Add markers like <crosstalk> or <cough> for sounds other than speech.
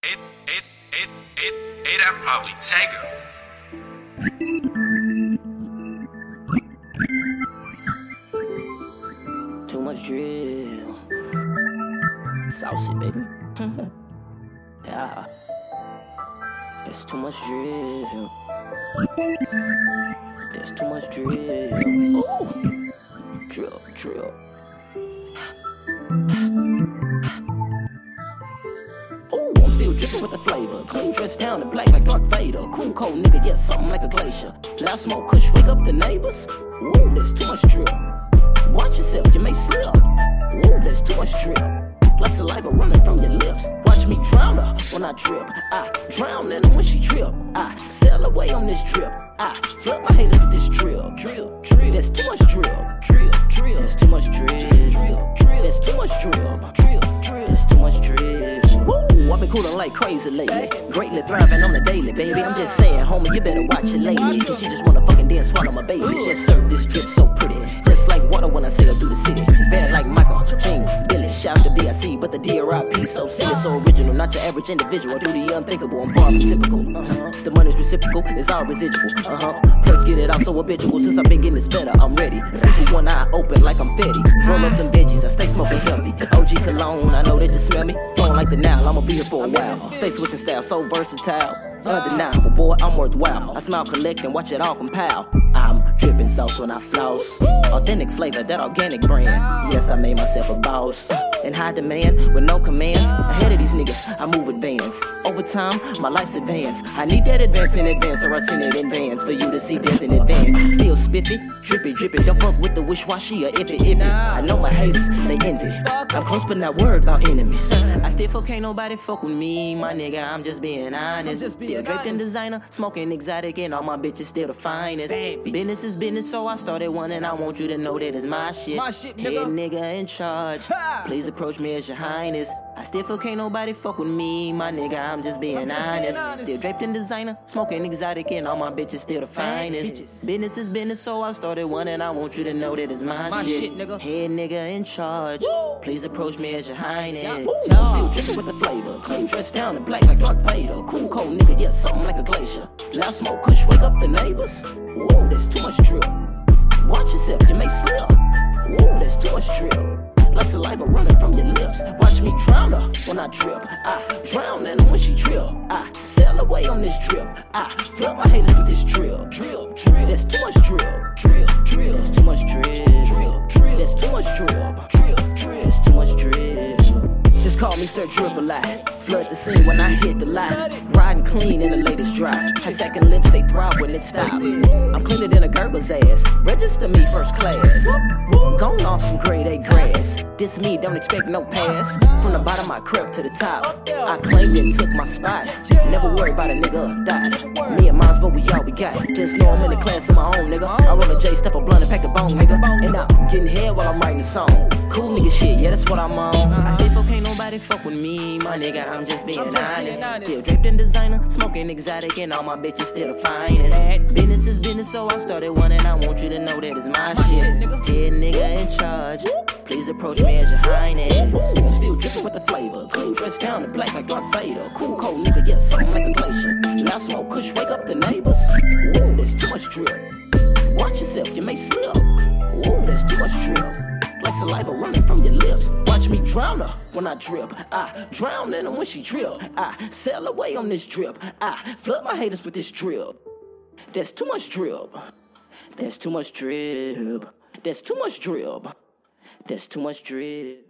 It, it, it, it, it, I probably take her. Too much drill. Saucy, baby. <laughs> yeah. It's too much drill. There's too much drill. Ooh. Drill, drill. Dripping with the flavor. Clean dress down in black like Darth Vader. Cool cold nigga, yeah, something like a glacier. Loud smoke, kush, wake up the neighbors. Ooh, there's too much drip. Watch yourself, you may slip. Ooh, there's too much drip. Like saliva running from your lips. Watch me drown her when I drip. I drown in her when she trip. I sail away on this trip. I flood my haters with this drill. Drill, drill. There's too much drill. Drill, drill. There's too much drill. Like crazy lately. Greatly thriving on the daily, baby. I'm just saying, homie, you better watch your lady. Cause she just wanna fucking dance, swallow my baby. Just serve this drip so pretty. Just like water when I sail through the city. Bad like Michael, Billy. DIC, but the DRIP so sick, so original. Not your average individual. Do the unthinkable. I'm far from typical. Uh-huh. The money's reciprocal, it's all residual. Uh-huh. Plus get it out so habitual. Since I've been getting this better, I'm ready. Sleep with one eye open like I'm Fetty. Roll up them veggies, I stay smoking healthy. OG cologne, I know they just smell me. Flowing like the Nile, I'ma be here for a while. Stay switching style, so versatile. Undeniable, boy, I'm worthwhile. I smile, collect, and watch it all compile. I'm dripping sauce when I floss. Authentic flavor, that organic brand. Yes, I made myself a boss. In high demand, with no commands. Ahead of these niggas, I move advance. Over time, my life's advanced. I need that advance in advance, or I send it in advance for you to see death in advance. Still spiffy, drippy, drippy. Don't fuck with the wish washy or iffy, iffy. I know my haters, they envy. I'm close, but not worried about enemies. Still fuck, can't nobody fuck with me, my nigga. I'm just being honest. Still draped in designer, smoking exotic, and all my bitches still the finest. Business is business, so I started one, and I want you to know that it's my shit. My shit, Head nigga. nigga in charge. Ha! Please approach me as your highness. I still feel can't nobody fuck with me, my nigga. I'm just being just being honest. honest. Still draped in designer, smoking exotic, and all my bitches still the finest. bitches. Business is business, so I started one, and I want you to know that it's my, My shit, nigga. Head nigga in charge. Woo! Please approach me as your highness. Yeah. I'm still dripping with the flavor. Clean dressed down in black like Darth Vader. Cool cold nigga, yeah, something like a glacier. Loud smoke, kush, wake up the neighbors. Whoa, there's too much drip. Watch yourself, you may slip. Whoa, there's too much drip. Like saliva running from your lips. Watch me drown her when I drip. I drown and when she drip. I sail away on this drip. I flood my haters with this drill. Drill, drill. That's too much drill. Drill, drill. There's too much drill. Drill, drill. There's too much drill. Drill, drill. There's too much drill. Just call me Sir a. Flood the scene when I hit the lot. Clean in the latest drop. Her second lips, they throb when it stops. I'm cleaner than a Gerber's ass. Register me first class. Gone off some grade A grass. This me, don't expect no pass. From the bottom, I crept to the top. I claimed and took my spot. Never worry about a nigga or dot. Me and mine's what we all we got. Just know I'm in the class of my own, nigga. I roll a J, step a blunt and pack a bone, nigga. And I'm getting head while I'm writing a song. Cool nigga shit, yeah, that's what I'm on. I still fuck, ain't nobody fuck with me, my nigga. I'm just being I'm just being honest. honest. Still draped in designer, smoking exotic, and all my bitches still the finest. Business is business, so I started one, and I want you to know that it's my, shit. shit, nigga. Head nigga in charge. Please approach me as your highness. I'm still dripping with the flavor. Clean dress down in black like Darth Vader. Cool cold nigga, yeah, something like a glacier. Loud smoke, kush, wake up the neighbors. Ooh, there's too much drip. Watch yourself, you may slip. Ooh, there's too much drip. Like saliva running from your lips. Watch me drown her when I drip. I drown in her when she drip. I sail away on this drip. I flood my haters with this drip. There's too much drip. There's too much drip. There's too much drip. There's too much drip.